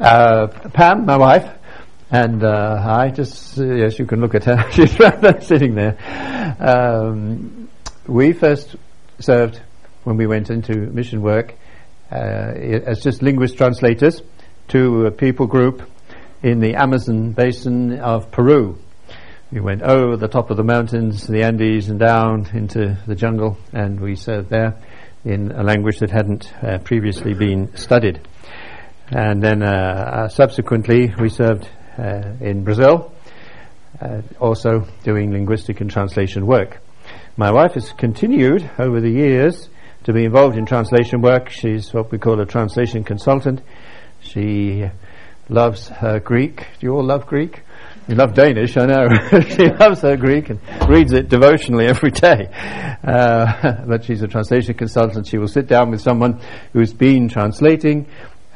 uh, Pam, my wife, and uh, I just, uh, yes, you can look at her. She's sitting there. Um, we first served when we went into mission work uh, as just linguist translators to a people group in the Amazon basin of Peru. We went over the top of the mountains, the Andes, and down into the jungle, and we served there in a language that hadn't uh, previously been studied. And then uh, uh subsequently, we served uh, in Brazil, also doing linguistic and translation work. My wife has continued over the years to be involved in translation work. She's what we call a translation consultant. She loves her Greek. Do you all love Greek? You love Danish, I know. she loves her Greek and reads it devotionally every day. Uh, but she's a translation consultant. She will sit down with someone who's been translating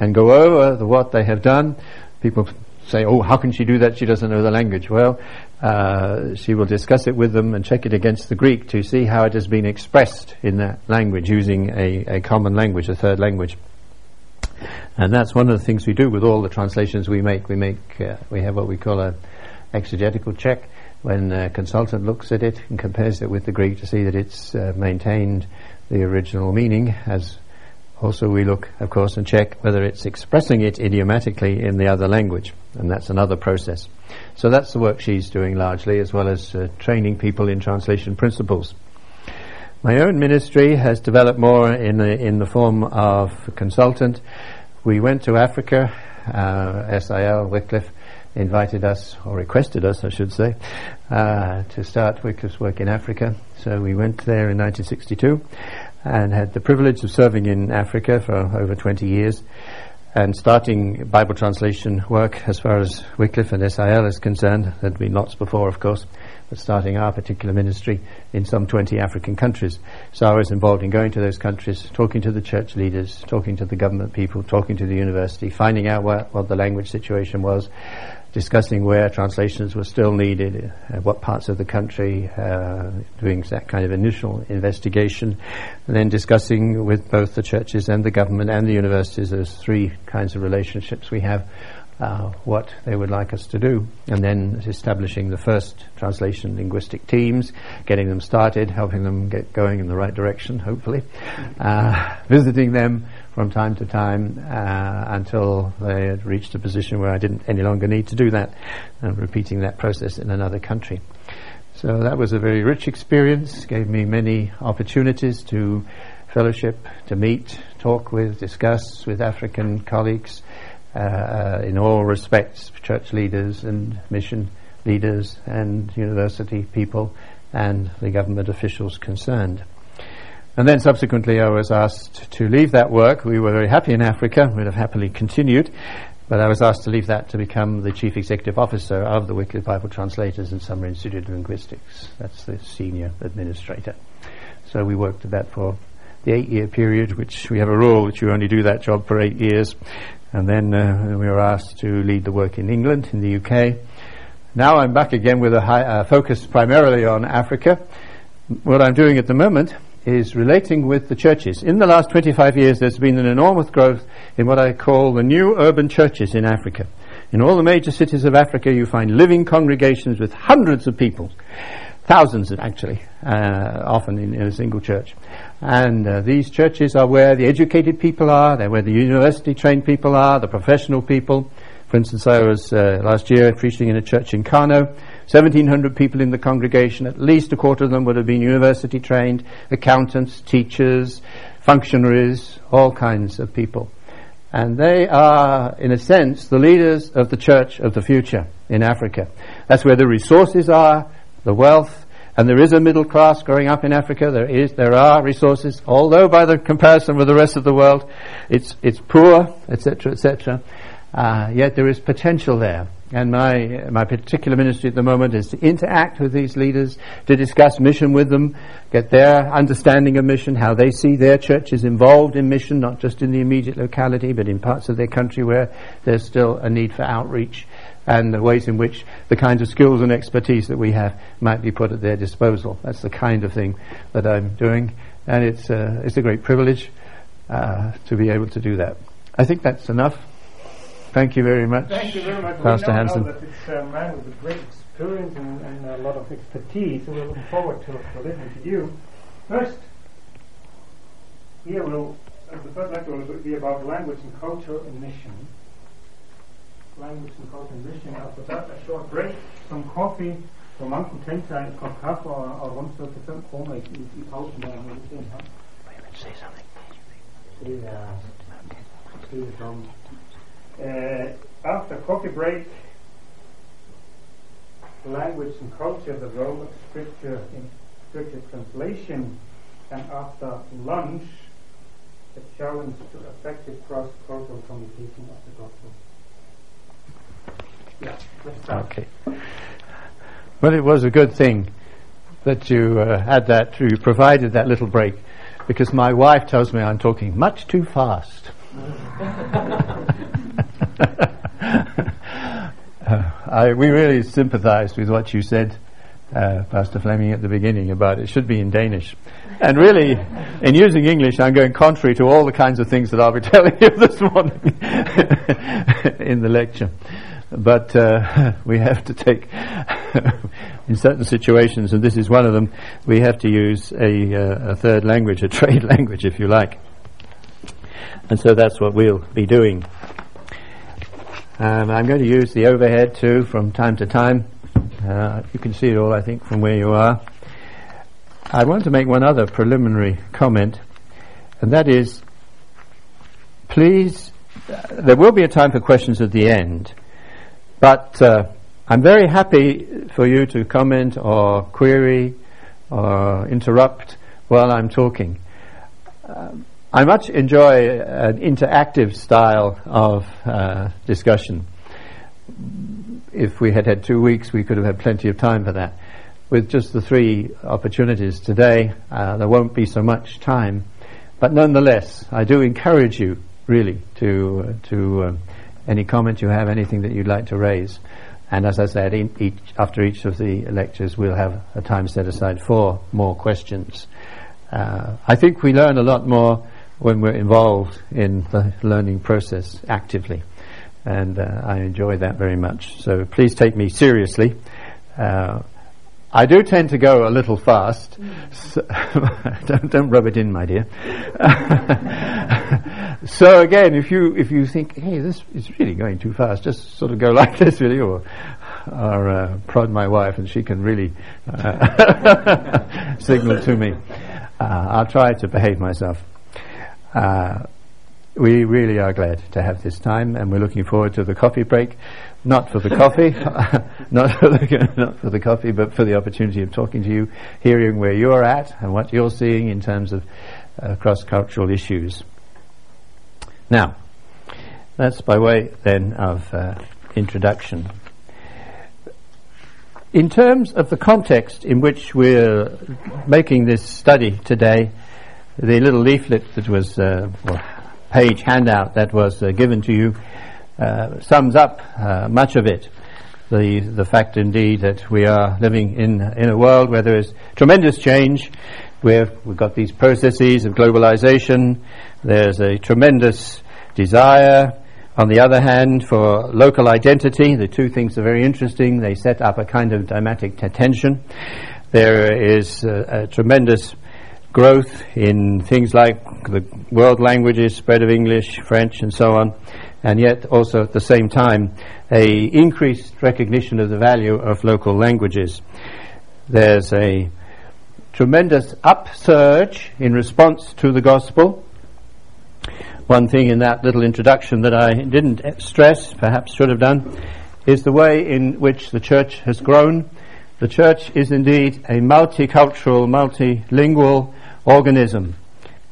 and go over the, what they have done. People say, oh, how can she do that? She doesn't know the language. Well, uh, she will discuss it with them and check it against the Greek to see how it has been expressed in that language using a, a common language, a third language. And that's one of the things we do with all the translations we make. We make, uh, we have what we call a exegetical check when a consultant looks at it and compares it with the Greek to see that it's uh, maintained the original meaning as also, we look, of course, and check whether it's expressing it idiomatically in the other language, and that's another process. So that's the work she's doing largely, as well as uh, training people in translation principles. My own ministry has developed more in the, in the form of consultant. We went to Africa, uh, SIL, Wycliffe, invited us, or requested us, I should say, uh, to start Wycliffe's work in Africa. So we went there in 1962 and had the privilege of serving in Africa for over 20 years and starting Bible translation work as far as Wycliffe and SIL is concerned. There'd been lots before, of course, but starting our particular ministry in some 20 African countries. So I was involved in going to those countries, talking to the church leaders, talking to the government people, talking to the university, finding out what, what the language situation was, discussing where translations were still needed, uh, what parts of the country, uh, doing that kind of initial investigation, and then discussing with both the churches and the government and the universities, those three kinds of relationships we have, uh, what they would like us to do, and then establishing the first translation linguistic teams, getting them started, helping them get going in the right direction, hopefully, uh, visiting them from time to time uh, until they had reached a position where I didn't any longer need to do that, and repeating that process in another country. So that was a very rich experience, gave me many opportunities to fellowship, to meet, talk with, discuss with African colleagues uh, in all respects, church leaders and mission leaders and university people and the government officials concerned. And then subsequently I was asked to leave that work. We were very happy in Africa, we'd have happily continued, but I was asked to leave that to become the Chief Executive Officer of the Wycliffe Bible Translators and Summer Institute of Linguistics. That's the senior administrator. So we worked at that for the eight year period, which we have a rule that you only do that job for eight years. And then uh, we were asked to lead the work in England, in the UK. Now I'm back again with a high, uh, focus primarily on Africa. What I'm doing at the moment is relating with the churches. In the last 25 years, there's been an enormous growth in what I call the new urban churches in Africa. In all the major cities of Africa, you find living congregations with hundreds of people, thousands actually, uh, often in, in, a single church. And uh, these churches are where the educated people are, they're where the university trained people are, the professional people. For instance, I was uh, last year preaching in a church in Kano. 1,700 people in the congregation, at least a quarter of them would have been university trained, accountants, teachers, functionaries, all kinds of people. And they are, in a sense, the leaders of the church of the future in Africa. That's where the resources are, the wealth, and there is a middle class growing up in Africa. There is, there are resources, although by the comparison with the rest of the world, it's it's poor, etc., etc. Uh, yet there is potential there. And my my particular ministry at the moment is to interact with these leaders, to discuss mission with them, get their understanding of mission, how they see their churches involved in mission, not just in the immediate locality, but in parts of their country where there's still a need for outreach and the ways in which the kinds of skills and expertise that we have might be put at their disposal. That's the kind of thing that I'm doing, and it's uh, it's a great privilege uh, to be able to do that. I think that's enough. Thank you very much. Thank you very much. Pastor we know Hansen. Now that it's a man with a great experience and, and a lot of expertise, so we're looking forward to, to listening to you. First, here will uh, the first lecture will be about language and culture and mission. Language and culture and mission. After that, a short break, some coffee. Så man kunne tænke sig en kop kaffe og, og rundstykke til 5 kroner i, i, i pausen der. Må vi se her. Say something. Det er, det er som, uh, after coffee break, language and culture, the role of scripture in scripture translation, and after lunch, a challenge to effective cross-cultural communication of the gospel. Yeah, let's start. Okay. Well, it was a good thing that you uh, had that, you provided that little break, because my wife tells me I'm talking much too fast. I, we really sympathized with what you said, uh, Pastor Fleming, at the beginning about it should be in Danish. And really, in using English, I'm going contrary to all the kinds of things that I'll be telling you this morning in the lecture. But uh, we have to take, in certain situations, and this is one of them, we have to use a, uh, a third language, a trade language, if you like. And so that's what we'll be doing. Um, I'm going to use the overhead too from time to time. Uh, you can see it all, I think, from where you are. I want to make one other preliminary comment, and that is, please, uh, there will be a time for questions at the end, but uh, I'm very happy for you to comment or query or interrupt while I'm talking. Um, I much enjoy an interactive style of uh, discussion. If we had had two weeks, we could have had plenty of time for that. With just the three opportunities today, uh, there won't be so much time. But nonetheless, I do encourage you, really, to uh, to um, any comment you have, anything that you'd like to raise. And as I said, each, after each of the lectures, we'll have a time set aside for more questions. Uh, I think we learn a lot more when we're involved in the learning process actively. And uh, I enjoy that very much. So please take me seriously. Uh, I do tend to go a little fast. So don't, don't rub it in, my dear. so again, if you if you think, hey, this is really going too fast, just sort of go like this, really, or or uh, prod my wife, and she can really uh, signal to me. Uh, I'll try to behave myself. Uh, we really are glad to have this time, and we're looking forward to the coffee break. Not for the coffee, not for the, not for the coffee, but for the opportunity of talking to you, hearing where you're at and what you're seeing in terms of uh, cross-cultural issues. Now, that's by way then of uh, introduction. In terms of the context in which we're making this study today, the little leaflet that was, uh, or page handout that was uh, given to you, uh, sums up uh, much of it. The the fact, indeed, that we are living in in a world where there is tremendous change, where we've got these processes of globalization. There's a tremendous desire, on the other hand, for local identity. The two things are very interesting. They set up a kind of dynamic tension. There is a tremendous growth in things like the world languages, spread of English, French, and so on, and yet also at the same time a increased recognition of the value of local languages. There's a tremendous upsurge in response to the gospel. One thing in that little introduction that I didn't stress, perhaps should have done, is the way in which the church has grown. The church is indeed a multicultural, multilingual organism.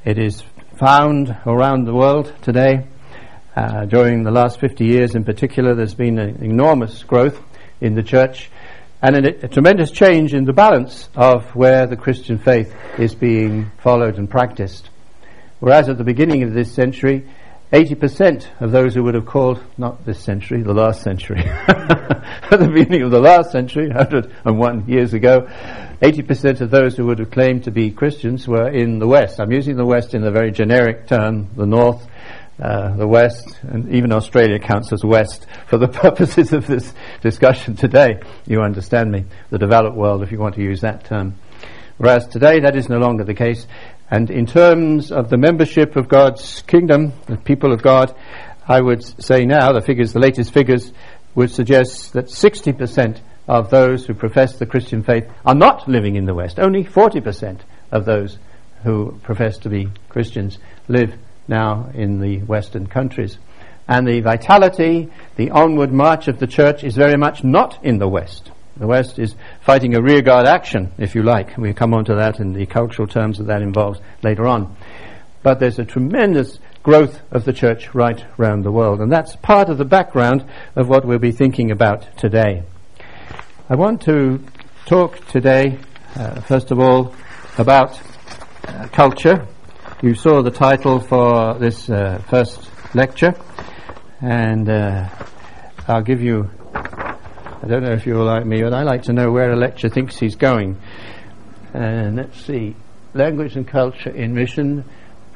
It is found around the world today. Uh, during the last 50 years in particular, there's been an enormous growth in the church and a, a tremendous change in the balance of where the Christian faith is being followed and practiced. Whereas at the beginning of this century, 80% of those who would have called, not this century, the last century, at the beginning of the last century, 101 years ago, 80% of those who would have claimed to be Christians were in the West. I'm using the West in a very generic term, the North, uh, the West, and even Australia counts as West for the purposes of this discussion today. You understand me? The developed world, if you want to use that term. Whereas today that is no longer the case. And in terms of the membership of God's kingdom, the people of God, I would say now, the figures, the latest figures, would suggest that 60% of those who profess the Christian faith are not living in the West. Only 40% of those who profess to be Christians live now in the Western countries. And the vitality, the onward march of the church is very much not in the West. The West is fighting a rearguard action, if you like. We'll come on to that in the cultural terms that that involves later on. But there's a tremendous growth of the church right round the world. And that's part of the background of what we'll be thinking about today. I want to talk today, uh, first of all, about uh, culture. You saw the title for this uh, first lecture, and uh, I'll give you. I don't know if you're like me, but I like to know where a lecture thinks he's going. And let's see, language and culture in mission.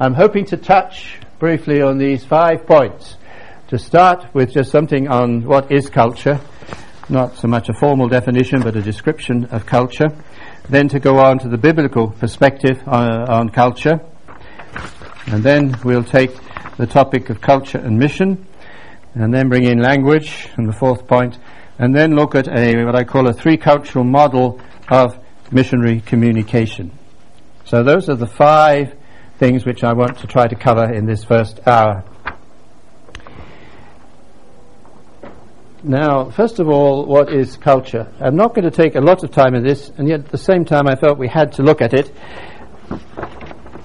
I'm hoping to touch briefly on these five points. To start with just something on what is culture, not so much a formal definition, but a description of culture then to go on to the biblical perspective on, on culture. And then we'll take the topic of culture and mission, and then bring in language, and the fourth point, and then look at a what I call a three cultural model of missionary communication. So those are the five things which I want to try to cover in this first hour. Now, first of all, what is culture? I'm not going to take a lot of time in this, and yet at the same time I felt we had to look at it.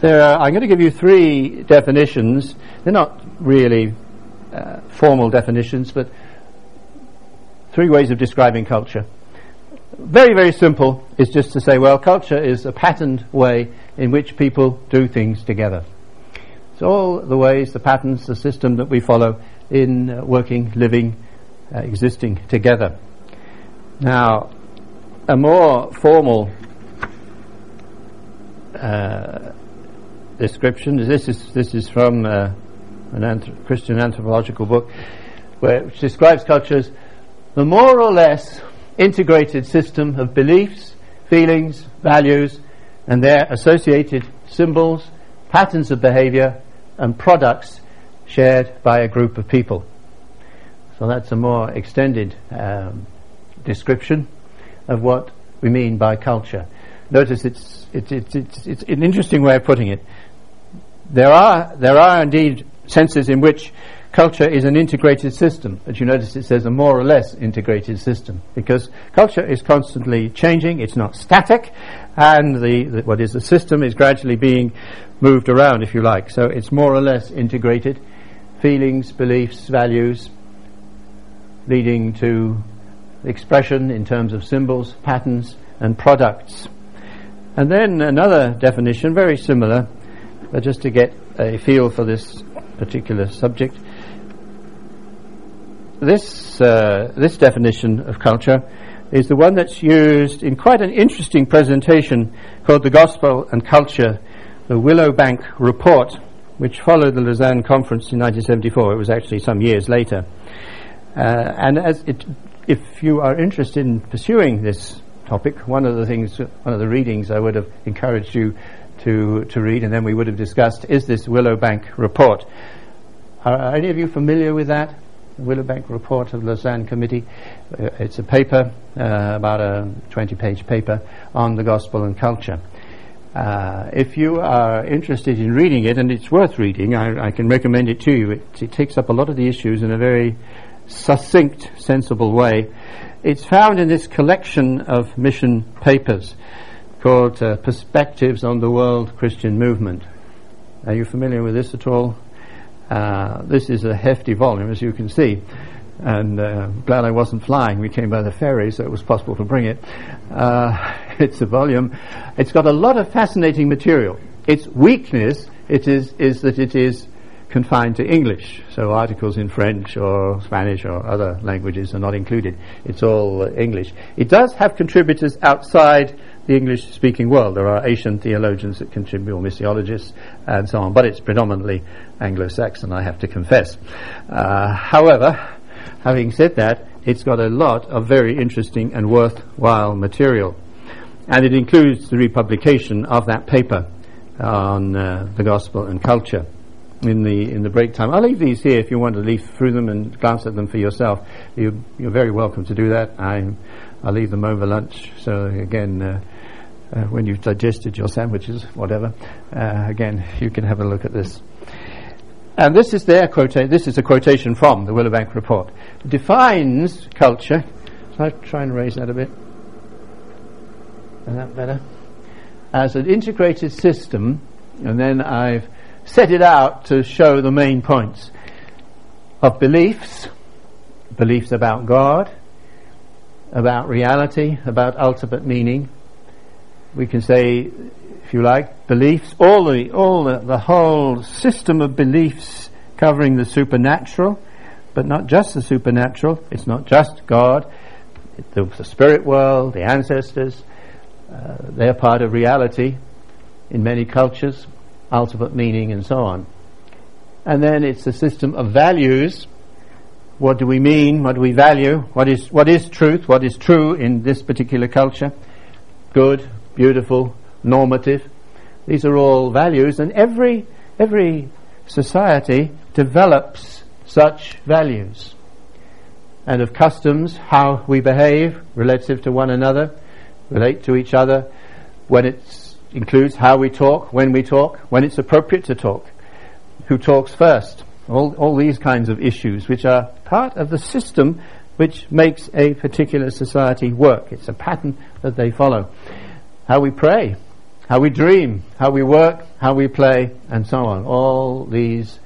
There are, I'm going to give you three definitions. They're not really uh, formal definitions, but three ways of describing culture. Very, very simple is just to say, well, culture is a patterned way in which people do things together. It's all the ways, the patterns, the system that we follow in uh, working, living, uh, existing together. Now, a more formal uh, description. This is this is from uh, an anthrop- Christian anthropological book, where, which describes cultures the more or less integrated system of beliefs, feelings, values, and their associated symbols, patterns of behavior, and products shared by a group of people. So that's a more extended um, description of what we mean by culture. Notice it's, it's, it's, it's, it's an interesting way of putting it. There are, there are indeed senses in which culture is an integrated system. But you notice it says a more or less integrated system because culture is constantly changing. It's not static, and the, the, what is the system is gradually being moved around, if you like. So it's more or less integrated. Feelings, beliefs, values, leading to expression in terms of symbols, patterns, and products. And then another definition, very similar, but just to get a feel for this particular subject. This, uh, this definition of culture is the one that's used in quite an interesting presentation called The Gospel and Culture, the Willowbank Report, which followed the Lausanne Conference in 1974. It was actually some years later. Uh, and as it, if you are interested in pursuing this topic, one of the things, one of the readings I would have encouraged you to, to read, and then we would have discussed, is this Willowbank report. Are any of you familiar with that? Willowbank report of the Lausanne Committee. Uh, it's a paper, uh, about a 20 page paper on the gospel and culture. Uh, if you are interested in reading it, and it's worth reading, I, I can recommend it to you. It, it, takes up a lot of the issues in a very succinct, sensible way. It's found in this collection of mission papers called uh, Perspectives on the World Christian Movement. Are you familiar with this at all? Uh, this is a hefty volume, as you can see. And uh, glad I wasn't flying. We came by the ferry, so it was possible to bring it. Uh, it's a volume. It's got a lot of fascinating material. Its weakness it is, is that it is confined to English. So articles in French or Spanish or other languages are not included. It's all uh, English. It does have contributors outside the English speaking world. There are Asian theologians that contribute, or missiologists, and so on, but it's predominantly Anglo Saxon, I have to confess. Uh, however, having said that, it's got a lot of very interesting and worthwhile material. And it includes the republication of that paper on uh, the gospel and culture in the in the break time. I'll leave these here if you want to leaf through them and glance at them for yourself. You, are very welcome to do that. I, I'll leave them over lunch. So again, uh, uh, when you've digested your sandwiches, whatever, uh, again, you can have a look at this. And this is their quotation. This is a quotation from the Willowbank Report. Defines culture. So I try and raise that a bit. Is that better? As an integrated system, and then I've set it out to show the main points of beliefs, beliefs about God, about reality, about ultimate meaning, we can say, if you like, beliefs, all the, all the, the whole system of beliefs covering the supernatural, but not just the supernatural. It's not just God, the, the spirit world, the ancestors. Uh, they're part of reality in many cultures, ultimate meaning, and so on. And then it's the system of values. What do we mean? What do we value? What is, what is truth? What is true in this particular culture? Good, beautiful, normative. These are all values, and every every society develops such values. And of customs, how we behave relative to one another, relate to each other, when it includes how we talk, when we talk, when it's appropriate to talk, who talks first, all, all these kinds of issues, which are part of the system which makes a particular society work. It's a pattern that they follow how we pray, how we dream, how we work, how we play, and so on. All these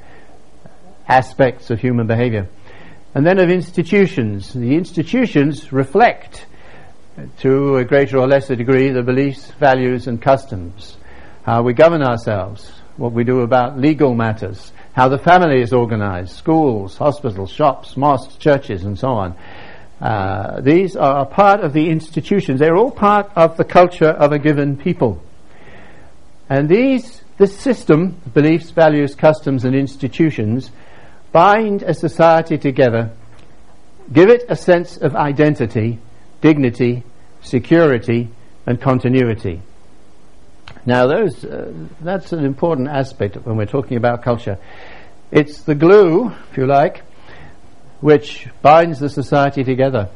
aspects of human behavior. And then of institutions. The institutions reflect, to a greater or lesser degree, the beliefs, values, and customs. How we govern ourselves, what we do about legal matters, how the family is organized, schools, hospitals, shops, mosques, churches, and so on. Uh, these are part of the institutions. They're all part of the culture of a given people. And these, this system, beliefs, values, customs, and institutions, bind a society together, give it a sense of identity, dignity, security, and continuity. Now, those, uh, that's an important aspect when we're talking about culture. It's the glue, if you like, which binds the society together.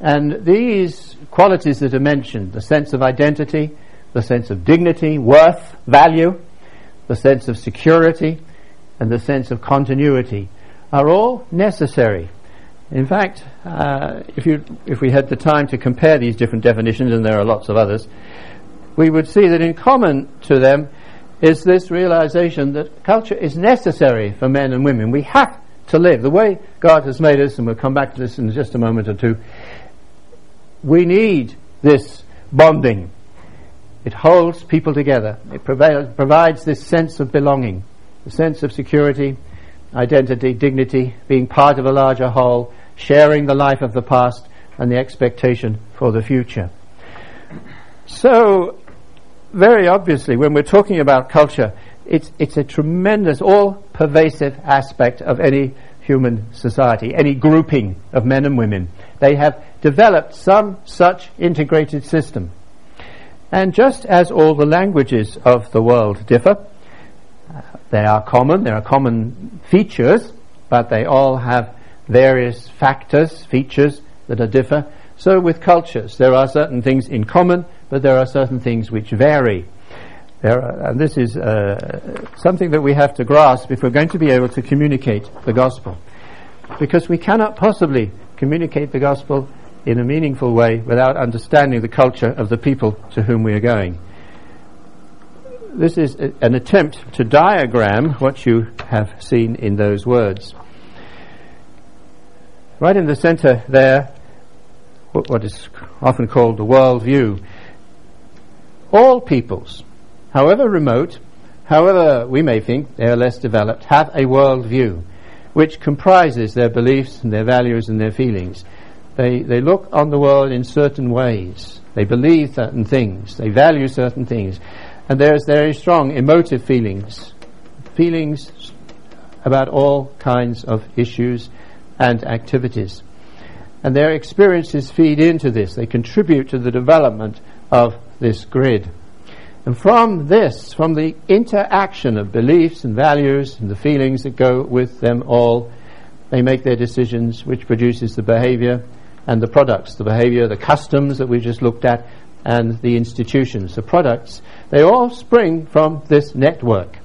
And these qualities that are mentioned, the sense of identity, the sense of dignity, worth, value, the sense of security, and the sense of continuity, are all necessary. In fact, uh, if, you, if we had the time to compare these different definitions, and there are lots of others, we would see that in common to them is this realization that culture is necessary for men and women. We have to live. The way God has made us, and we'll come back to this in just a moment or two, we need this bonding. It holds people together. It provides this sense of belonging, the sense of security, identity, dignity, being part of a larger whole, sharing the life of the past and the expectation for the future. So, very obviously, when we're talking about culture, it's, it's a tremendous, all pervasive aspect of any human society, any grouping of men and women. They have developed some such integrated system. And just as all the languages of the world differ, they are common, there are common features, but they all have various factors, features that are differ. So with cultures, there are certain things in common, but there are certain things which vary. Are, and this is uh, something that we have to grasp if we're going to be able to communicate the gospel. Because we cannot possibly communicate the gospel in a meaningful way without understanding the culture of the people to whom we are going. This is a, an attempt to diagram what you have seen in those words. Right in the center there, what, what is often called the world view. All peoples, however remote, however we may think they are less developed, have a world view which comprises their beliefs and their values and their feelings. They, they look on the world in certain ways. They believe certain things. They value certain things. And there's very strong emotive feelings. Feelings about all kinds of issues and activities. And their experiences feed into this. They contribute to the development of this grid. And from this, from the interaction of beliefs and values and the feelings that go with them all, they make their decisions, which produces the behavior and the products, the behavior, the customs that we just looked at, and the institutions, the products. They all spring from this network.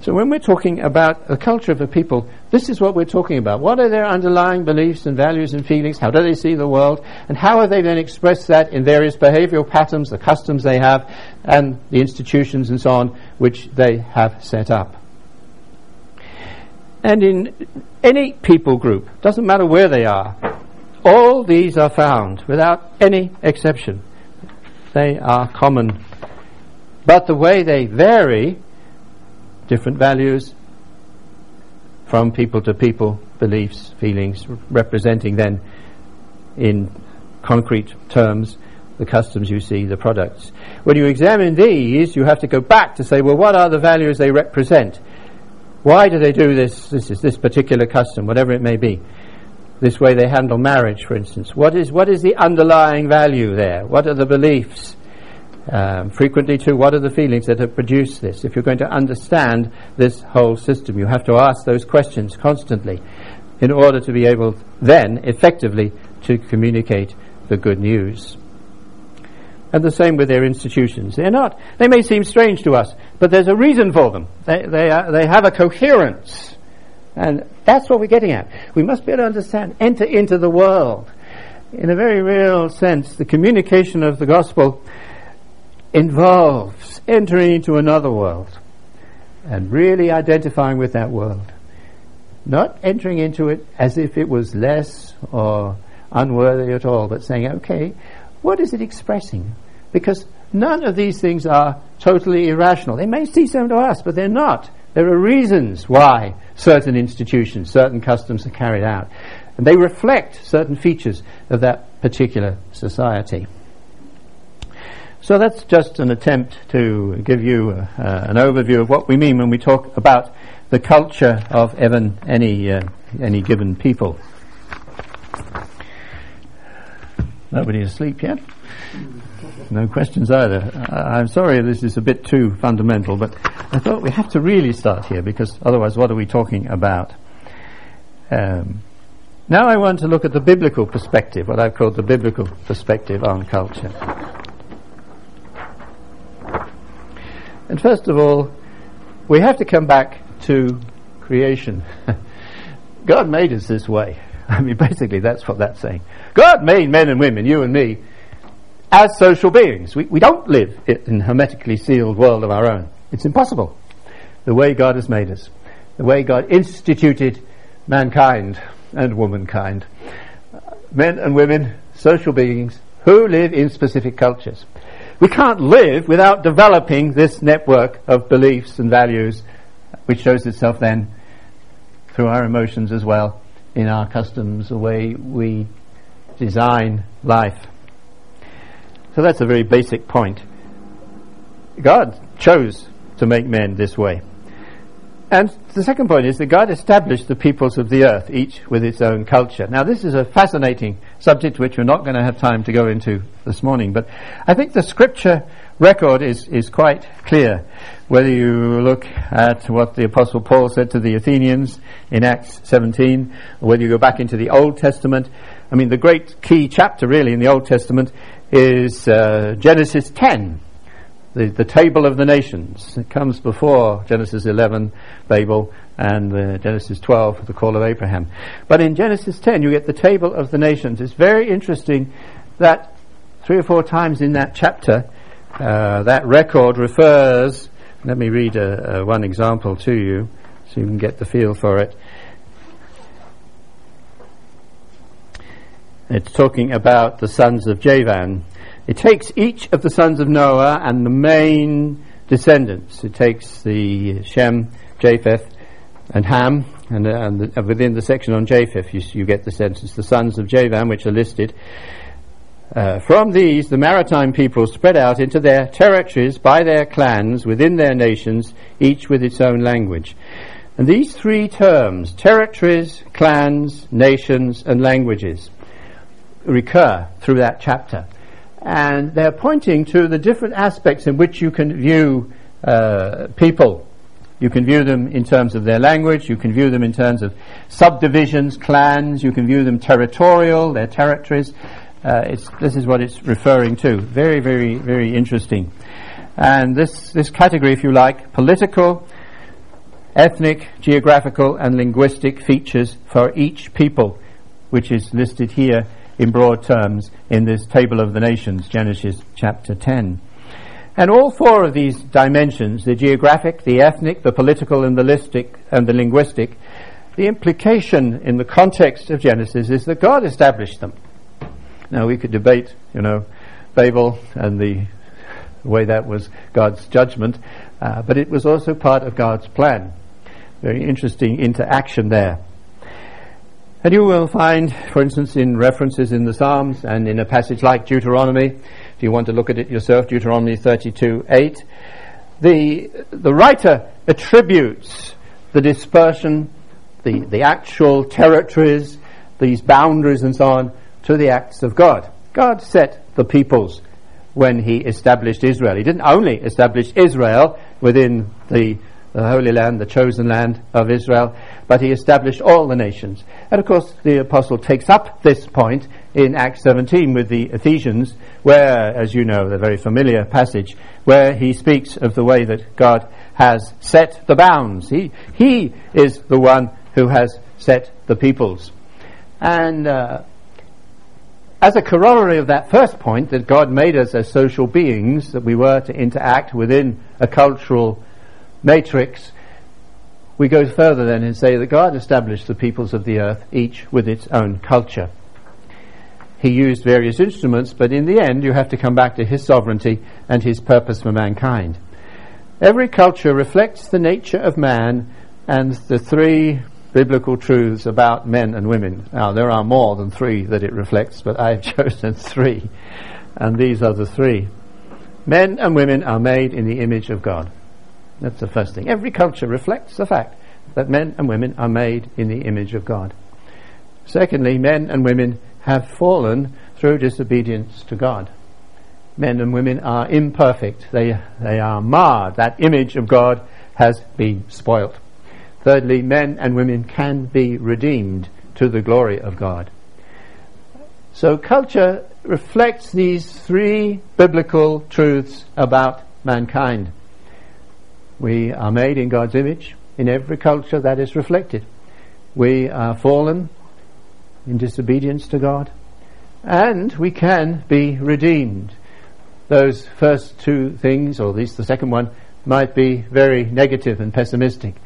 So when we're talking about the culture of a people, this is what we're talking about. What are their underlying beliefs and values and feelings? How do they see the world? And how have they then expressed that in various behavioral patterns, the customs they have, and the institutions and so on, which they have set up? And in any people group, doesn't matter where they are, all these are found without any exception. They are common. But the way they vary different values from people to people, beliefs, feelings, representing then in concrete terms the customs you see, the products. When you examine these, you have to go back to say, well, what are the values they represent? Why do they do this? This is this particular custom, whatever it may be. This way they handle marriage, for instance. What is what is the underlying value there? What are the beliefs? Um, frequently, too, what are the feelings that have produced this? If you're going to understand this whole system, you have to ask those questions constantly in order to be able then effectively to communicate the good news. And the same with their institutions. They're not, they may seem strange to us, but there's a reason for them. They, they, are, they have a coherence. And that's what we're getting at. We must be able to understand, enter into the world. In a very real sense, the communication of the gospel involves entering into another world and really identifying with that world. Not entering into it as if it was less or unworthy at all, but saying, okay, what is it expressing? Because none of these things are totally irrational. They may seem so to us, but they're not. There are reasons why certain institutions, certain customs are carried out. And they reflect certain features of that particular society. So that's just an attempt to give you uh, an overview of what we mean when we talk about the culture of even any uh, any given people. Nobody asleep yet? No questions either. I'm sorry this is a bit too fundamental, but I thought we have to really start here because otherwise, what are we talking about? Um, now I want to look at the biblical perspective, what I've called the biblical perspective on culture. And first of all, we have to come back to creation. God made us this way. I mean, basically, that's what that's saying. God made men and women, you and me, as social beings. We, we don't live in a hermetically sealed world of our own. It's impossible. The way God has made us, the way God instituted mankind and womankind. Men and women, social beings, who live in specific cultures. We can't live without developing this network of beliefs and values, which shows itself then through our emotions as well, in our customs, the way we design life. So that's a very basic point. God chose to make men this way. And the second point is that God established the peoples of the earth, each with its own culture. Now, this is a fascinating subject which we're not going to have time to go into this morning, but I think the scripture record is, is quite clear. Whether you look at what the Apostle Paul said to the Athenians in Acts 17, or whether you go back into the Old Testament, I mean, the great key chapter really in the Old Testament is uh, Genesis 10 the, the table of the nations. It comes before Genesis 11, Babel, and uh, Genesis 12, the call of Abraham. But in Genesis 10, you get the table of the nations. It's very interesting that three or four times in that chapter, uh, that record refers. Let me read a, a one example to you so you can get the feel for it. It's talking about the sons of Javan. It takes each of the sons of Noah and the main descendants. It takes the Shem, Japheth, and Ham, and, uh, and the, uh, within the section on Japheth, you, you, get the sentence, the sons of Javan, which are listed. Uh, from these, the maritime people spread out into their territories by their clans within their nations, each with its own language. And these three terms, territories, clans, nations, and languages, recur through that chapter. And they're pointing to the different aspects in which you can view uh, people. You can view them in terms of their language, you can view them in terms of subdivisions, clans, you can view them territorial, their territories. Uh, this is what it's referring to. Very, very, very interesting. And this, this category, if you like, political, ethnic, geographical, and linguistic features for each people, which is listed here in broad terms in this table of the nations, Genesis chapter 10. And all four of these dimensions, the geographic, the ethnic, the political, and the, listic, and the linguistic, the implication in the context of Genesis is that God established them. Now we could debate, you know, Babel and the way that was God's judgment, uh, but it was also part of God's plan. Very interesting interaction there. And you will find, for instance, in references in the Psalms and in a passage like Deuteronomy, if you want to look at it yourself, Deuteronomy 32 8, the, the writer attributes the dispersion, the, the actual territories, these boundaries and so on, to the acts of God. God set the peoples when he established Israel. He didn't only establish Israel within the the Holy Land, the chosen land of Israel, but he established all the nations. And of course, the apostle takes up this point in Acts 17 with the Ephesians, where, as you know, the very familiar passage, where he speaks of the way that God has set the bounds. He, he is the one who has set the peoples. And uh, as a corollary of that first point, that God made us as social beings, that we were to interact within a cultural matrix, we go further then and say that God established the peoples of the earth, each with its own culture. He used various instruments, but in the end, you have to come back to His sovereignty and His purpose for mankind. Every culture reflects the nature of man and the three biblical truths about men and women. Now, there are more than three that it reflects, but I've chosen three, and these are the three. Men and women are made in the image of God. That's the first thing. Every culture reflects the fact that men and women are made in the image of God. Secondly, men and women have fallen through disobedience to God. Men and women are imperfect. They, they are marred. That image of God has been spoilt. Thirdly, men and women can be redeemed to the glory of God. So culture reflects these three biblical truths about mankind. We are made in God's image. In every culture that is reflected. We are fallen in disobedience to God. And we can be redeemed. Those first two things, or at least the second one, might be very negative and pessimistic.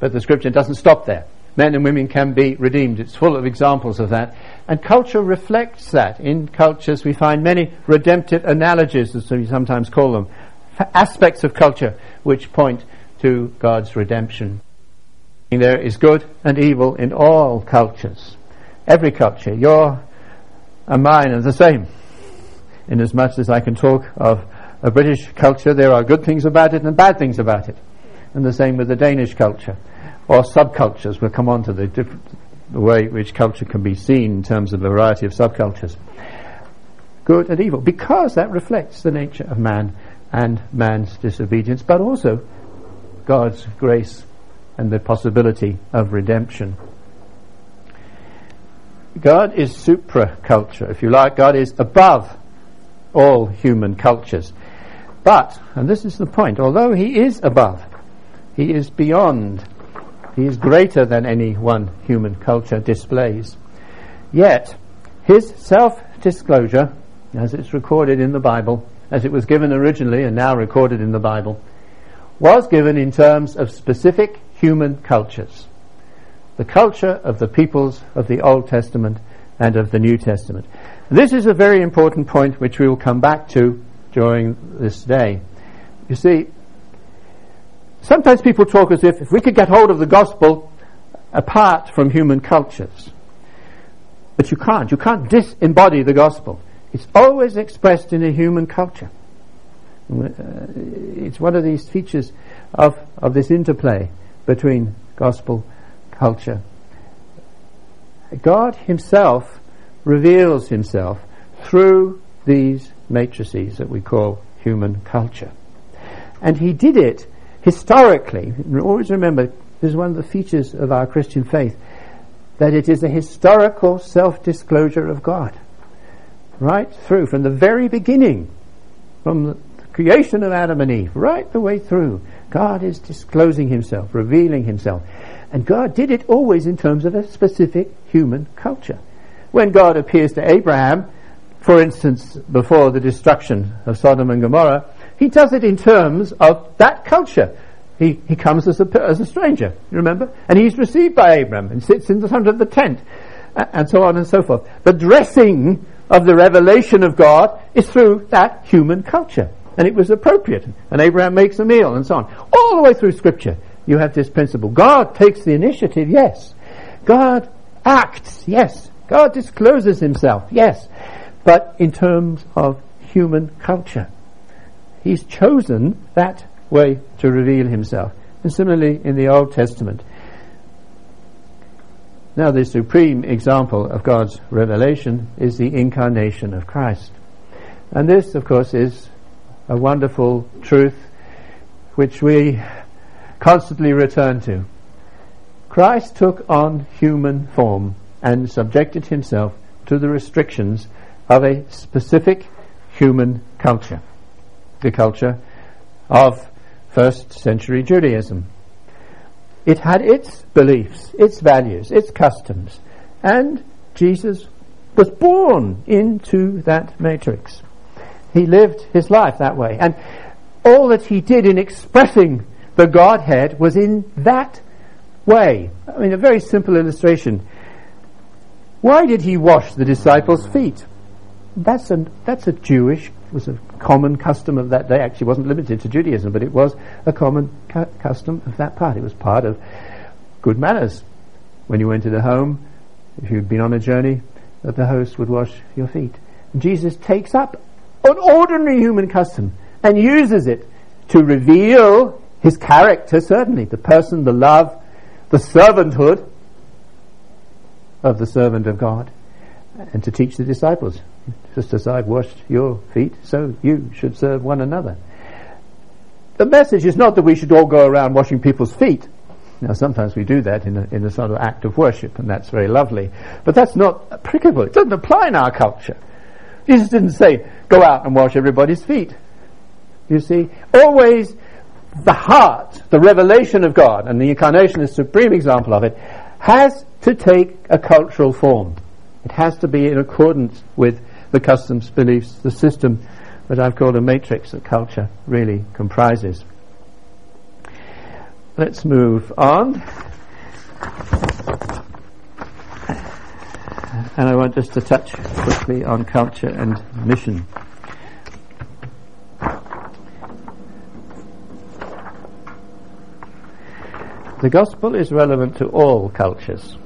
But the scripture doesn't stop there. Men and women can be redeemed. It's full of examples of that. And culture reflects that. In cultures we find many redemptive analogies, as we sometimes call them, aspects of culture which point to God's redemption. There is good and evil in all cultures. Every culture. Your and mine are the same. In as I can talk of a British culture, there are good things about it and bad things about it. And the same with the Danish culture. Or subcultures. We'll come on to the, the way which culture can be seen in terms of a variety of subcultures. Good and evil. Because that reflects the nature of man and man's disobedience, but also God's grace and the possibility of redemption. God is supra culture, if you like. God is above all human cultures. But, and this is the point, although He is above, He is beyond, He is greater than any one human culture displays. Yet, His self disclosure, as it's recorded in the Bible, as it was given originally and now recorded in the Bible, was given in terms of specific human cultures. The culture of the peoples of the Old Testament and of the New Testament. This is a very important point which we will come back to during this day. You see, sometimes people talk as if if we could get hold of the gospel apart from human cultures. But you can't. You can't disembody the gospel. It's always expressed in a human culture. Uh, it's one of these features of, of this interplay between gospel culture. God Himself reveals Himself through these matrices that we call human culture. And He did it historically. Always remember, this is one of the features of our Christian faith, that it is a historical self-disclosure of God. Right through, from the very beginning, from the creation of Adam and Eve, right the way through, God is disclosing Himself, revealing Himself. And God did it always in terms of a specific human culture. When God appears to Abraham, for instance, before the destruction of Sodom and Gomorrah, he does it in terms of that culture. He, he comes as a, as a stranger, you remember? And he's received by Abraham and sits in the front of the tent, and so on and so forth. The dressing of the revelation of God is through that human culture. And it was appropriate. And Abraham makes a meal and so on. All the way through scripture, you have this principle. God takes the initiative, yes. God acts, yes. God discloses himself, yes. But in terms of human culture, he's chosen that way to reveal himself. And similarly in the Old Testament. Now the supreme example of God's revelation is the incarnation of Christ. And this, of course, is a wonderful truth which we constantly return to. Christ took on human form and subjected himself to the restrictions of a specific human culture, the culture of first century Judaism. It had its beliefs, its values, its customs, and Jesus was born into that matrix. He lived his life that way. And all that he did in expressing the Godhead was in that way. I mean, a very simple illustration. Why did he wash the disciples' feet? That's a, that's a Jewish, was a common custom of that day. Actually, wasn't limited to Judaism, but it was a common cu- custom of that part. It was part of good manners. When you went to the home, if you'd been on a journey, that the host would wash your feet. Jesus takes up an ordinary human custom and uses it to reveal his character, certainly, the person, the love, the servanthood of the servant of God, and to teach the disciples. Just as I've washed your feet, so you should serve one another. The message is not that we should all go around washing people's feet. Now, sometimes we do that in a, in a sort of act of worship, and that's very lovely. But that's not applicable. It doesn't apply in our culture. Jesus didn't say, go out and wash everybody's feet. You see, always the heart, the revelation of God, and the incarnation is a supreme example of it, has to take a cultural form. It has to be in accordance with the customs, beliefs, the system that I've called a matrix that culture really comprises. Let's move on. And I want just to touch quickly on culture and mission. The gospel is relevant to all cultures.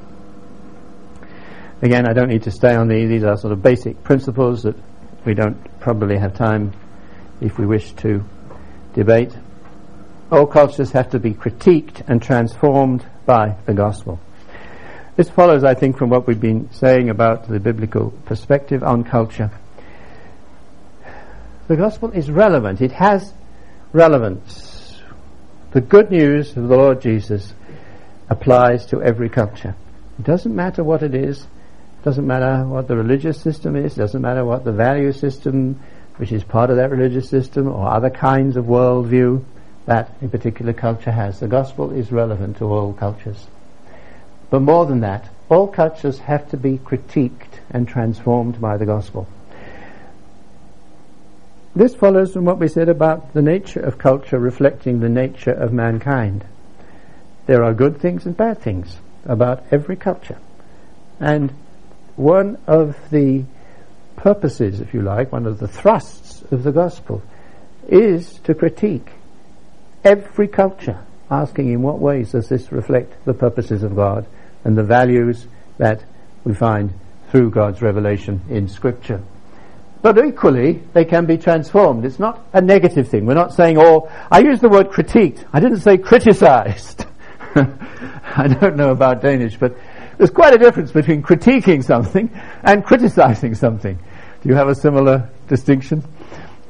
Again, I don't need to stay on these. These are sort of basic principles that we don't probably have time, if we wish to debate. All cultures have to be critiqued and transformed by the gospel. This follows, I think, from what we've been saying about the biblical perspective on culture. The gospel is relevant. It has relevance the good news of the Lord Jesus applies to every culture. It doesn't matter what it is, doesn't matter what the religious system is, doesn't matter what the value system, which is part of that religious system, or other kinds of worldview that a particular culture has. The gospel is relevant to all cultures. But more than that, all cultures have to be critiqued and transformed by the gospel. This follows from what we said about the nature of culture reflecting the nature of mankind. There are good things and bad things about every culture. And one of the purposes, if you like, one of the thrusts of the gospel is to critique every culture asking in what ways does this reflect the purposes of God and the values that we find through God's revelation in Scripture. But equally, they can be transformed. It's not a negative thing. We're not saying, oh, I use the word critiqued. I didn't say criticized. I don't know about Danish, but there's quite a difference between critiquing something and criticizing something. Do you have a similar distinction?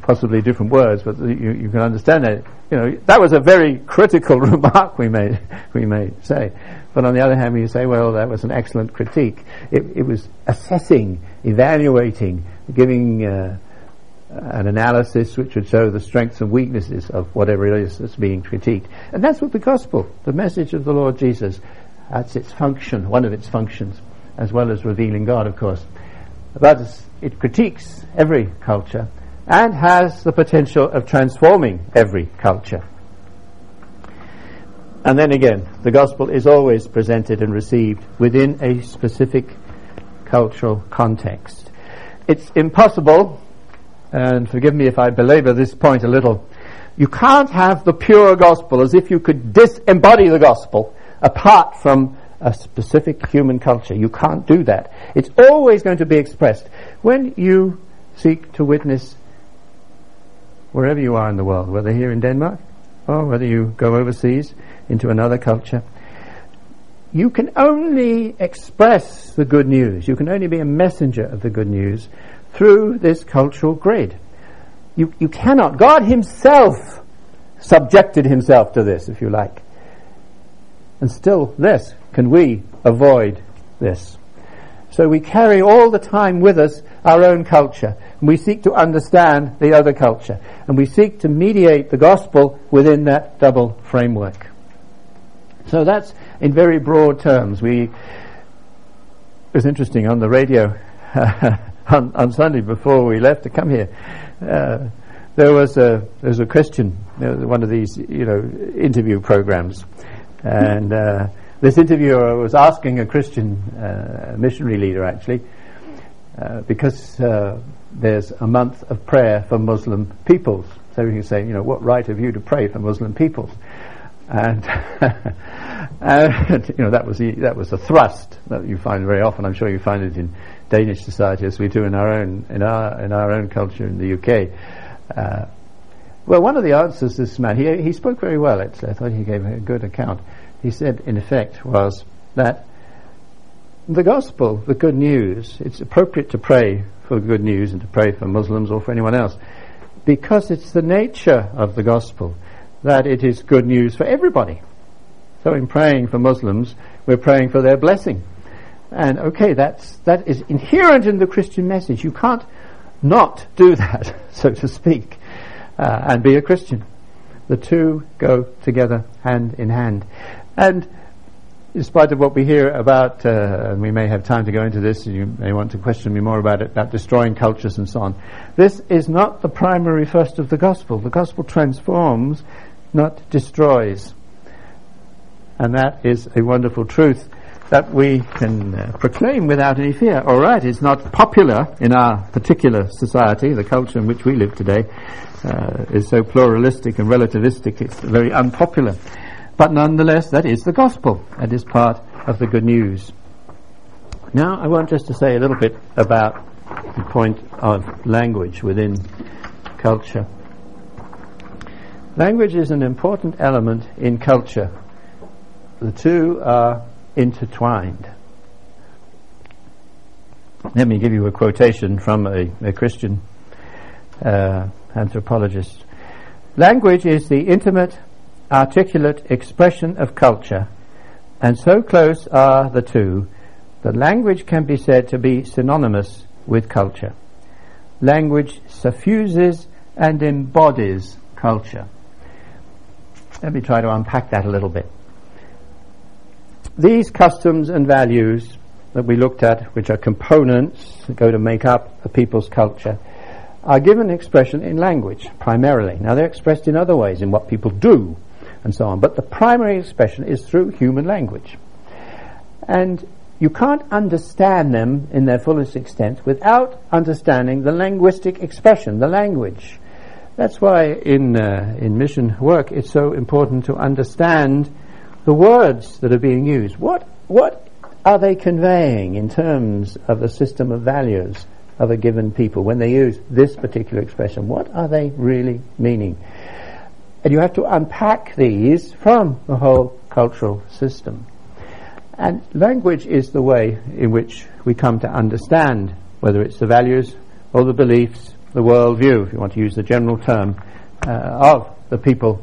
Possibly different words, but you, you can understand that. You know, that was a very critical remark we made, we may say. But on the other hand, we say, well, that was an excellent critique. It, it was assessing, evaluating, giving uh, an analysis which would show the strengths and weaknesses of whatever it is that's being critiqued. And that's what the gospel, the message of the Lord Jesus, that's its function, one of its functions, as well as revealing God, of course. But it critiques every culture and has the potential of transforming every culture. And then again, the gospel is always presented and received within a specific cultural context. It's impossible, and forgive me if I belabor this point a little, you can't have the pure gospel as if you could disembody the gospel apart from a specific human culture. You can't do that. It's always going to be expressed. When you seek to witness wherever you are in the world, whether here in Denmark or whether you go overseas into another culture, you can only express the good news. You can only be a messenger of the good news through this cultural grid. You, you cannot. God Himself subjected Himself to this, if you like. And still this, can we avoid this? So we carry all the time with us our own culture. And we seek to understand the other culture. And we seek to mediate the gospel within that double framework. So that's in very broad terms. We, it was interesting on the radio on, on Sunday before we left to come here. Uh, there was a there was a Christian, one of these you know interview programs, and uh, this interviewer was asking a Christian uh, missionary leader actually, uh, because uh, there's a month of prayer for Muslim peoples. So he was saying, you know, what right have you to pray for Muslim peoples? And, and you know that was the, that was a thrust that you find very often. I'm sure you find it in Danish society as we do in our own in our in our own culture in the UK. Well, one of the answers this man he he spoke very well. Actually, I thought he gave a good account he said, in effect, was that the gospel, the good news, it's appropriate to pray for good news and to pray for Muslims or for anyone else because it's the nature of the gospel that it is good news for everybody. So in praying for Muslims, we're praying for their blessing. And okay, that's, that is inherent in the Christian message. You can't not do that, so to speak, uh, and be a Christian. The two go together hand in hand. And in spite of what we hear about, uh, and we may have time to go into this, and you may want to question me more about it, about destroying cultures and so on. This is not the primary first of the gospel. The gospel transforms, not destroys. And that is a wonderful truth that we can uh, proclaim without any fear. All right, it's not popular in our particular society, the culture in which we live today uh, is so pluralistic and relativistic, it's very unpopular. But nonetheless, that is the gospel. That is part of the good news. Now, I want just to say a little bit about the point of language within culture. Language is an important element in culture. The two are intertwined. Let me give you a quotation from a, a Christian uh, anthropologist. Language is the intimate articulate expression of culture, and so close are the two that language can be said to be synonymous with culture. Language suffuses and embodies culture. Let me try to unpack that a little bit. These customs and values that we looked at, which are components that go to make up a people's culture, are given expression in language primarily. Now they're expressed in other ways, in what people do, and so on. But the primary expression is through human language. And you can't understand them in their fullest extent without understanding the linguistic expression, the language. That's why in, uh, in mission work it's so important to understand the words that are being used. What, what are they conveying in terms of the system of values of a given people when they use this particular expression? What are they really meaning? And you have to unpack these from the whole cultural system. And language is the way in which we come to understand whether it's the values or the beliefs, the worldview, if you want to use the general term, uh, of the people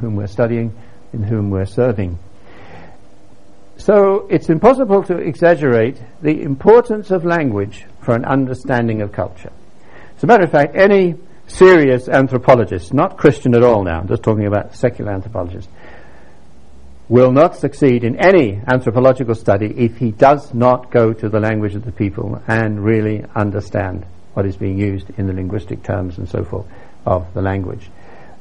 whom we're studying, in whom we're serving. So it's impossible to exaggerate the importance of language for an understanding of culture. As a matter of fact, any serious anthropologist, not Christian at all now, I'm just talking about secular anthropologists, will not succeed in any anthropological study if he does not go to the language of the people and really understand what is being used in the linguistic terms and so forth of the language.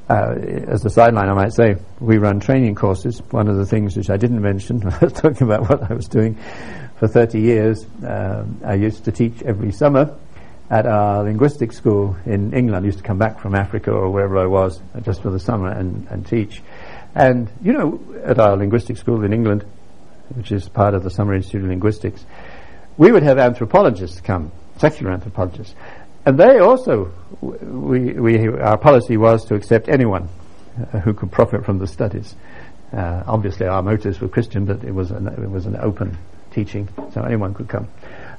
Uh, as a sideline, I might say, we run training courses. One of the things which I didn't mention, I was talking about what I was doing for 30 years, um, I used to teach every summer at our linguistic school in England. I used to come back from Africa or wherever I was just for the summer and, and teach. And, you know, at our linguistic school in England, which is part of the Summer Institute of Linguistics, we would have anthropologists come, secular anthropologists. And they also, we, we, our policy was to accept anyone uh, who could profit from the studies. Uh, obviously, our motives were Christian, but it was an, it was an open teaching, so anyone could come.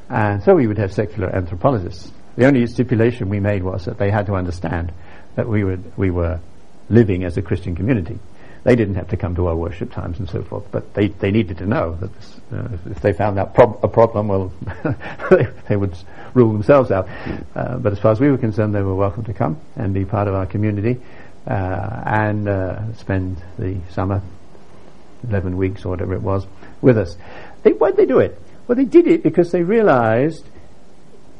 And so we would have secular anthropologists. The only stipulation we made was that they had to understand that we would we were living as a Christian community. They didn't have to come to our worship times and so forth, but they, they needed to know that this, uh, if they found out prob- a problem, well, they, would rule themselves out. Uh, but as far as we were concerned, they were welcome to come and be part of our community uh, and uh, spend the summer, 11 weeks or whatever it was, with us. They, why did they do it? Well, they did it because they realized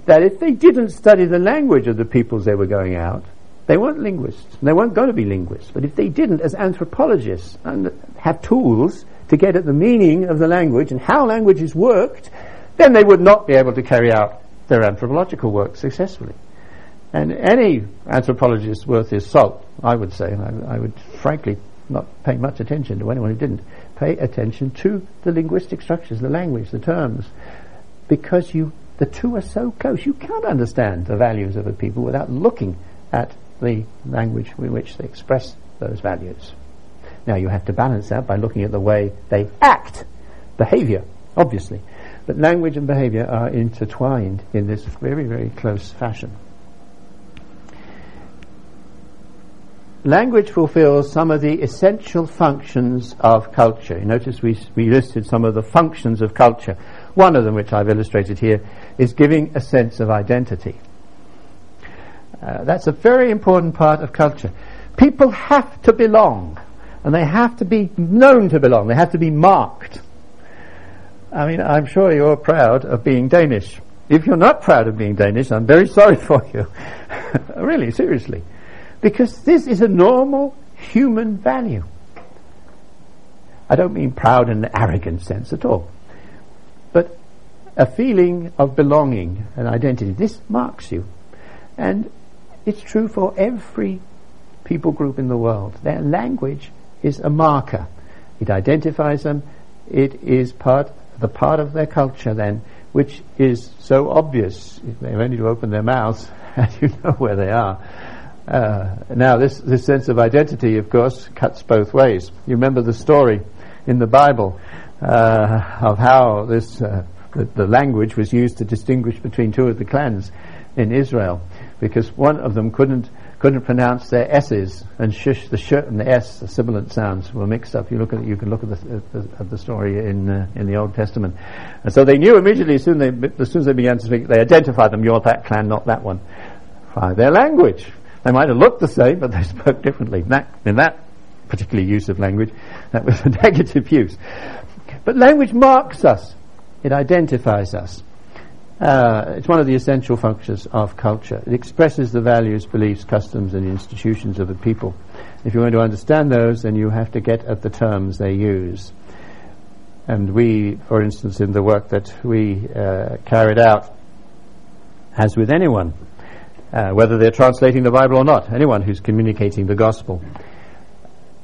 that if they didn't study the language of the peoples they were going out, they weren't linguists. They weren't going to be linguists. But if they didn't, as anthropologists, and have tools to get at the meaning of the language and how languages worked, then they would not be able to carry out their anthropological work successfully. And any anthropologist worth his salt, I would say, I, I would frankly not pay much attention to anyone who didn't pay attention to the linguistic structures, the language, the terms, because you the two are so close. You can't understand the values of a people without looking at the language in which they express those values. Now you have to balance that by looking at the way they act, behavior, obviously. But language and behavior are intertwined in this very, very close fashion. Language fulfills some of the essential functions of culture. You notice we, we listed some of the functions of culture. One of them, which I've illustrated here, is giving a sense of identity. Uh, that's a very important part of culture. People have to belong, and they have to be known to belong. They have to be marked. I mean, I'm sure you're proud of being Danish. If you're not proud of being Danish, I'm very sorry for you. really, seriously. Because this is a normal human value. I don't mean proud in an arrogant sense at all. But a feeling of belonging and identity. This marks you. And it's true for every people group in the world. Their language is a marker. It identifies them. It is part, the part of their culture then, which is so obvious. If They've only to open their mouths and you know where they are. Uh, now, this, this sense of identity, of course, cuts both ways. You remember the story in the Bible uh, of how this uh, the, the language was used to distinguish between two of the clans in Israel because one of them couldn't couldn't pronounce their s's and shush the sh and the s the sibilant sounds were mixed up. You look at you can look at the, at the, at the story in uh, in the Old Testament, and so they knew immediately as soon they as soon as they began to speak, they identified them. You're that clan, not that one. By their language, they might have looked the same, but they spoke differently. That, in that particular use of language, that was a negative use. But language marks us; it identifies us. Uh, it's one of the essential functions of culture. It expresses the values, beliefs, customs, and institutions of a people. If you want to understand those, then you have to get at the terms they use. And we, for instance, in the work that we uh, carried out, as with anyone, uh, whether they're translating the Bible or not, anyone who's communicating the gospel.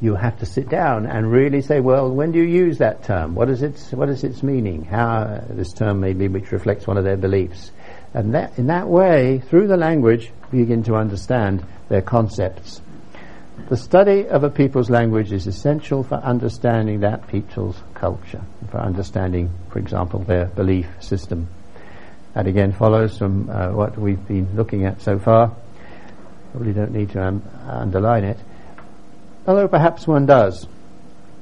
You have to sit down and really say, well, when do you use that term? What is its, what is its meaning? How, uh, this term maybe which reflects one of their beliefs. And that, in that way, through the language, we begin to understand their concepts. The study of a people's language is essential for understanding that people's culture, for understanding, for example, their belief system. That again follows from uh, what we've been looking at so far. Probably don't need to um, underline it. Although perhaps one does.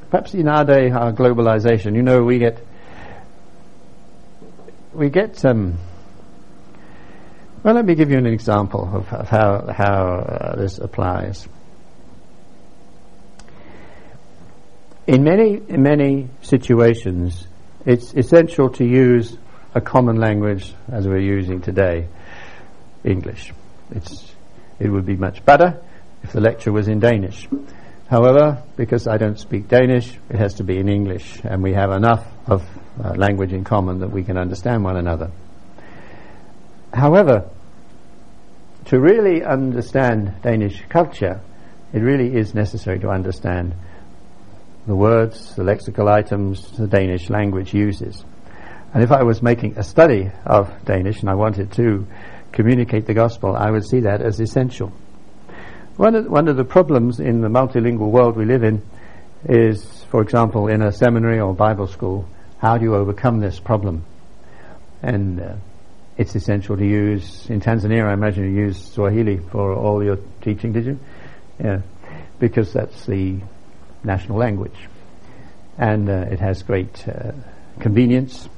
Perhaps in our day, our globalization, you know, we get we get um, well, let me give you an example of, of how how uh, this applies. In many many situations, it's essential to use a common language as we're using today, English. It's it would be much better if the lecture was in Danish. However, because I don't speak Danish, it has to be in English, and we have enough of uh, language in common that we can understand one another. However, to really understand Danish culture, it really is necessary to understand the words, the lexical items the Danish language uses. And if I was making a study of Danish and I wanted to communicate the gospel, I would see that as essential. One of, one of the problems in the multilingual world we live in is, for example, in a seminary or Bible school, how do you overcome this problem? And uh, it's essential to use, in Tanzania I imagine you use Swahili for all your teaching, did you? Yeah, because that's the national language. And uh, it has great uh, convenience.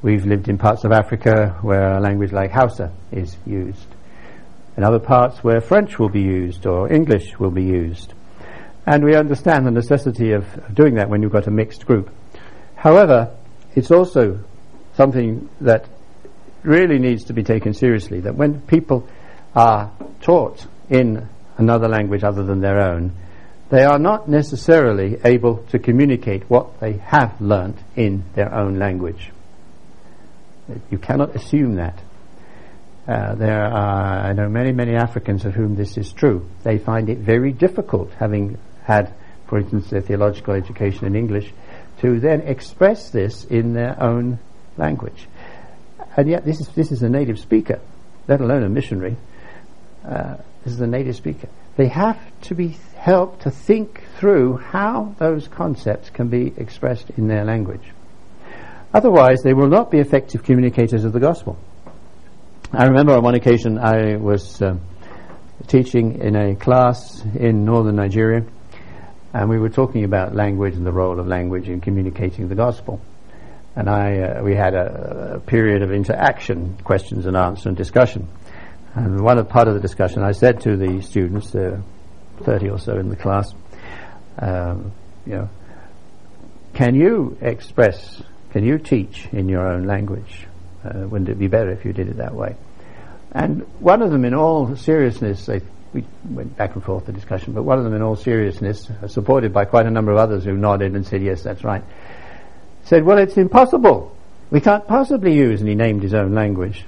We've lived in parts of Africa where a language like Hausa is used. In other parts where French will be used or English will be used. And we understand the necessity of doing that when you've got a mixed group. However, it's also something that really needs to be taken seriously that when people are taught in another language other than their own, they are not necessarily able to communicate what they have learnt in their own language. You cannot assume that. Uh, there are, I know many, many Africans of whom this is true. They find it very difficult, having had, for instance, their theological education in English, to then express this in their own language. And yet, this is, this is a native speaker, let alone a missionary. Uh, this is a native speaker. They have to be helped to think through how those concepts can be expressed in their language. Otherwise, they will not be effective communicators of the gospel. I remember on one occasion I was uh, teaching in a class in northern Nigeria, and we were talking about language and the role of language in communicating the gospel. And I, uh, we had a, a, period of interaction, questions and answer and discussion. And one part of the discussion, I said to the students, uh, 30 or so in the class, um, you know, can you express, can you teach in your own language? Uh, wouldn't it be better if you did it that way? And one of them, in all seriousness, they, we went back and forth the discussion, but one of them, in all seriousness, supported by quite a number of others who nodded and said, yes, that's right, said, well, it's impossible. We can't possibly use, and he named his own language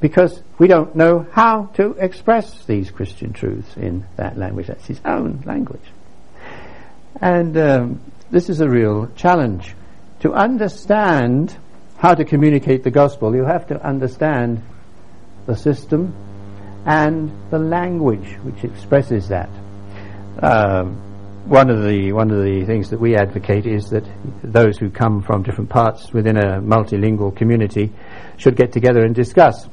because we don't know how to express these Christian truths in that language. That's his own language. And um, this is a real challenge. To understand how to communicate the gospel, you have to understand the system and the language which expresses that. Um, one of the one of the things that we advocate is that those who come from different parts within a multilingual community should get together and discuss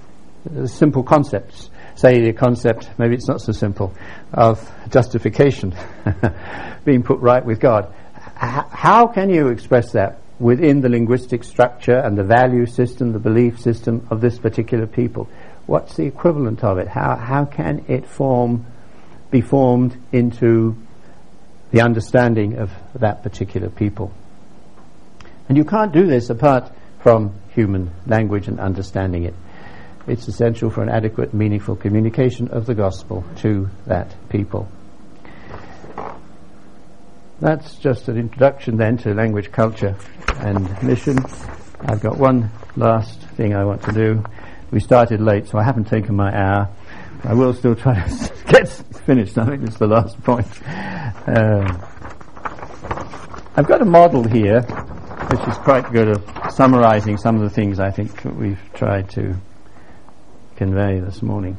simple concepts. Say the concept, maybe it's not so simple, of justification, being put right with God. H- how can you express that within the linguistic structure and the value system, the belief system of this particular people? What's the equivalent of it? How, how can it form, be formed into the understanding of that particular people? And you can't do this apart from human language and understanding it it's essential for an adequate, meaningful communication of the gospel to that people. That's just an introduction then to language, culture, and mission. I've got one last thing I want to do. We started late, so I haven't taken my hour. I will still try to get finished. I think it's the last point. Uh, I've got a model here, which is quite good at summarizing some of the things I think we've tried to convey this morning.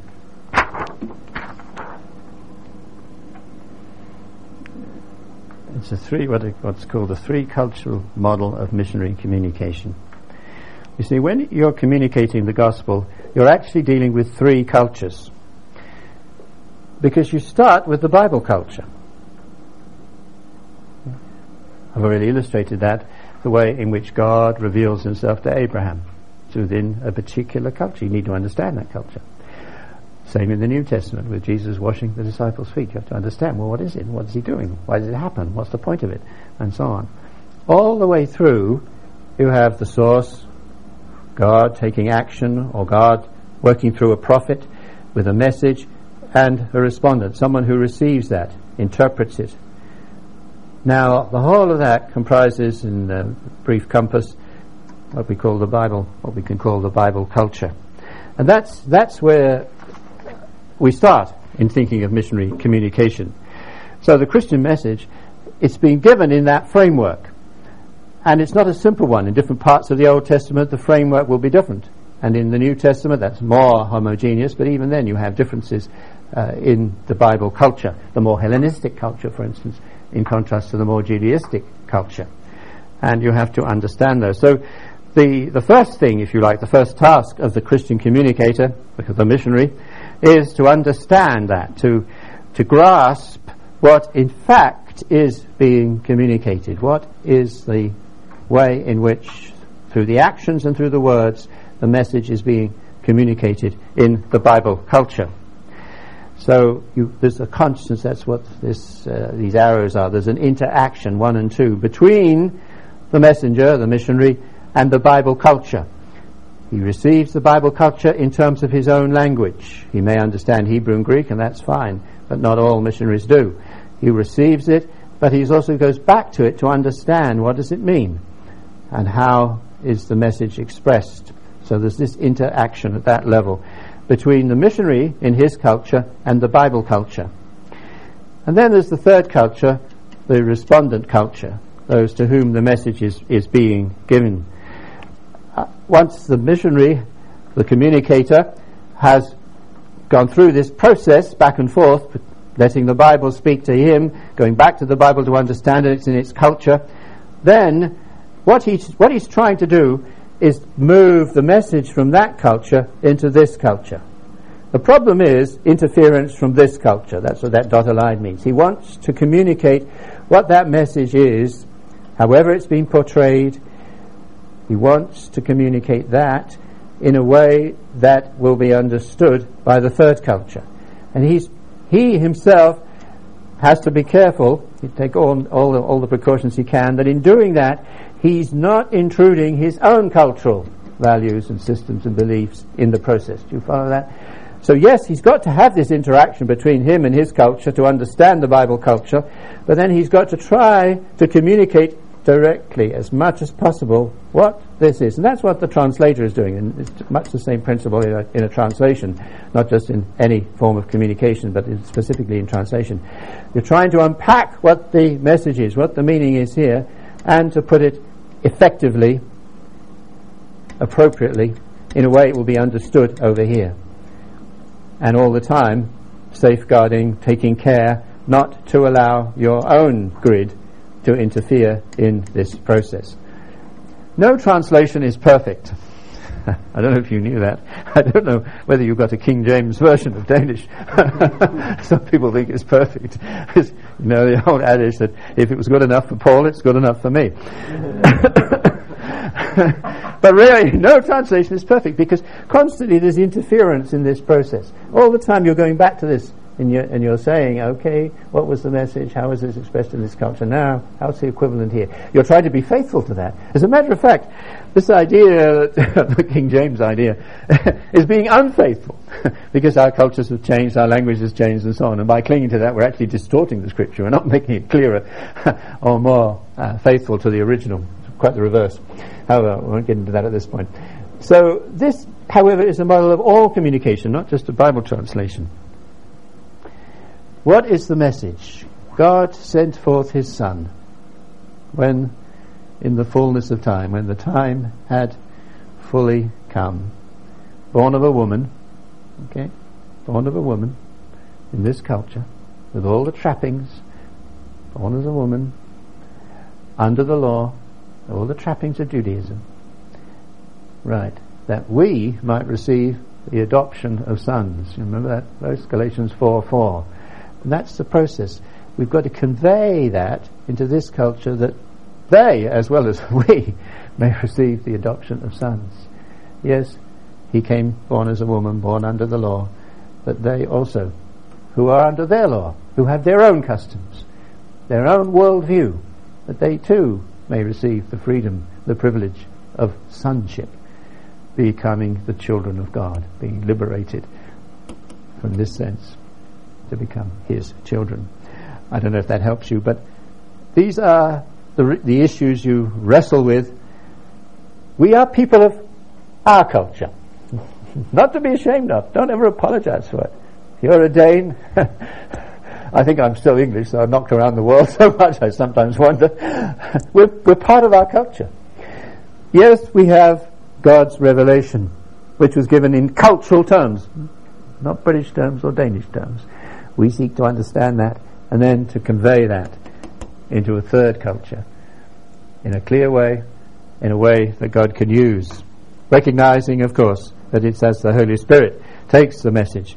It's a three, what what's called a three cultural model of missionary communication. You see, when you're communicating the gospel, you're actually dealing with three cultures. Because you start with the Bible culture. I've already illustrated that, the way in which God reveals himself to Abraham. It's within a particular culture. You need to understand that culture. Same in the New Testament with Jesus washing the disciples' feet. You have to understand, well, what is it? What is he doing? Why does it happen? What's the point of it? And so on. All the way through, you have the source, God taking action, or God working through a prophet with a message, and a respondent, someone who receives that, interprets it. Now, the whole of that comprises, in the brief compass, what we call the Bible, what we can call the Bible culture. And that's, that's where we start in thinking of missionary communication. So the Christian message, it's been given in that framework. And it's not a simple one. In different parts of the Old Testament, the framework will be different. And in the New Testament, that's more homogeneous, but even then you have differences uh, in the Bible culture. The more Hellenistic culture, for instance, in contrast to the more Judaistic culture. And you have to understand those. So the, the first thing, if you like, the first task of the Christian communicator, the missionary, is to understand that, to, to grasp what in fact is being communicated. What is the way in which, through the actions and through the words, the message is being communicated in the Bible culture. So you, there's a consciousness, That's what this, uh, these arrows are. There's an interaction, one and two, between the messenger, the missionary, and the Bible culture. He receives the Bible culture in terms of his own language. He may understand Hebrew and Greek, and that's fine, but not all missionaries do. He receives it, but he also goes back to it to understand what does it mean and how is the message expressed. So there's this interaction at that level between the missionary in his culture and the Bible culture. And then there's the third culture, the respondent culture, those to whom the message is, is being given. Once the missionary, the communicator, has gone through this process back and forth, letting the Bible speak to him, going back to the Bible to understand it in its culture, then what he's, what he's trying to do is move the message from that culture into this culture. The problem is interference from this culture. That's what that dotted line means. He wants to communicate what that message is, however it's been portrayed. He wants to communicate that in a way that will be understood by the third culture. And he's, he himself has to be careful, take all, all, the, all the precautions he can, that in doing that, he's not intruding his own cultural values and systems and beliefs in the process. Do you follow that? So yes, he's got to have this interaction between him and his culture to understand the Bible culture, but then he's got to try to communicate directly as much as possible what this is. And that's what the translator is doing. And it's much the same principle in a, in a translation, not just in any form of communication, but in specifically in translation. You're trying to unpack what the message is, what the meaning is here, and to put it effectively, appropriately, in a way it will be understood over here. And all the time, safeguarding, taking care not to allow your own grid to interfere in this process. No translation is perfect. I don't know if you knew that. I don't know whether you've got a King James version of Danish. Some people think it's perfect. It's, you know, the old adage that if it was good enough for Paul, it's good enough for me. but really, no translation is perfect because constantly there's interference in this process. All the time you're going back to this and you're, and you're saying, okay, what was the message? How is this expressed in this culture now? How's the equivalent here? You're trying to be faithful to that. As a matter of fact, this idea, the King James idea, is being unfaithful because our cultures have changed, our language has changed, and so on. And by clinging to that, we're actually distorting the scripture. We're not making it clearer or more uh, faithful to the original. Quite the reverse. However, we won't get into that at this point. So this however, is a model of all communication, not just a Bible translation. What is the message? God sent forth his Son when, in the fullness of time, when the time had fully come. Born of a woman, okay, born of a woman in this culture, with all the trappings, born as a woman, under the law, all the trappings of Judaism. Right. That we might receive the adoption of sons. You remember that verse? Galatians 4 4. And that's the process. We've got to convey that into this culture that they, as well as we, may receive the adoption of sons. Yes, he came born as a woman, born under the law, but they also, who are under their law, who have their own customs, their own worldview, that they too may receive the freedom, the privilege of sonship, becoming the children of God, being liberated from this sense to become His children. I don't know if that helps you, but these are the, the issues you wrestle with. We are people of our culture. Not to be ashamed of. Don't ever apologize for it. You're a Dane. I think I'm still English, so I've knocked around the world so much I sometimes wonder. we're, we're part of our culture. Yes, we have God's revelation, which was given in cultural terms, not British terms or Danish terms. We seek to understand that and then to convey that into a third culture in a clear way, in a way that God can use. Recognizing, of course, that it's as the Holy Spirit takes the message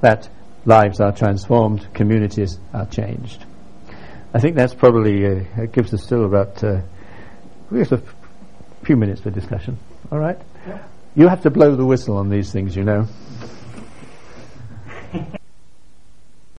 that lives are transformed, communities are changed. I think that's probably, uh, it gives us still about, uh, have a few minutes for discussion. All right? Yeah. You have to blow the whistle on these things, you know.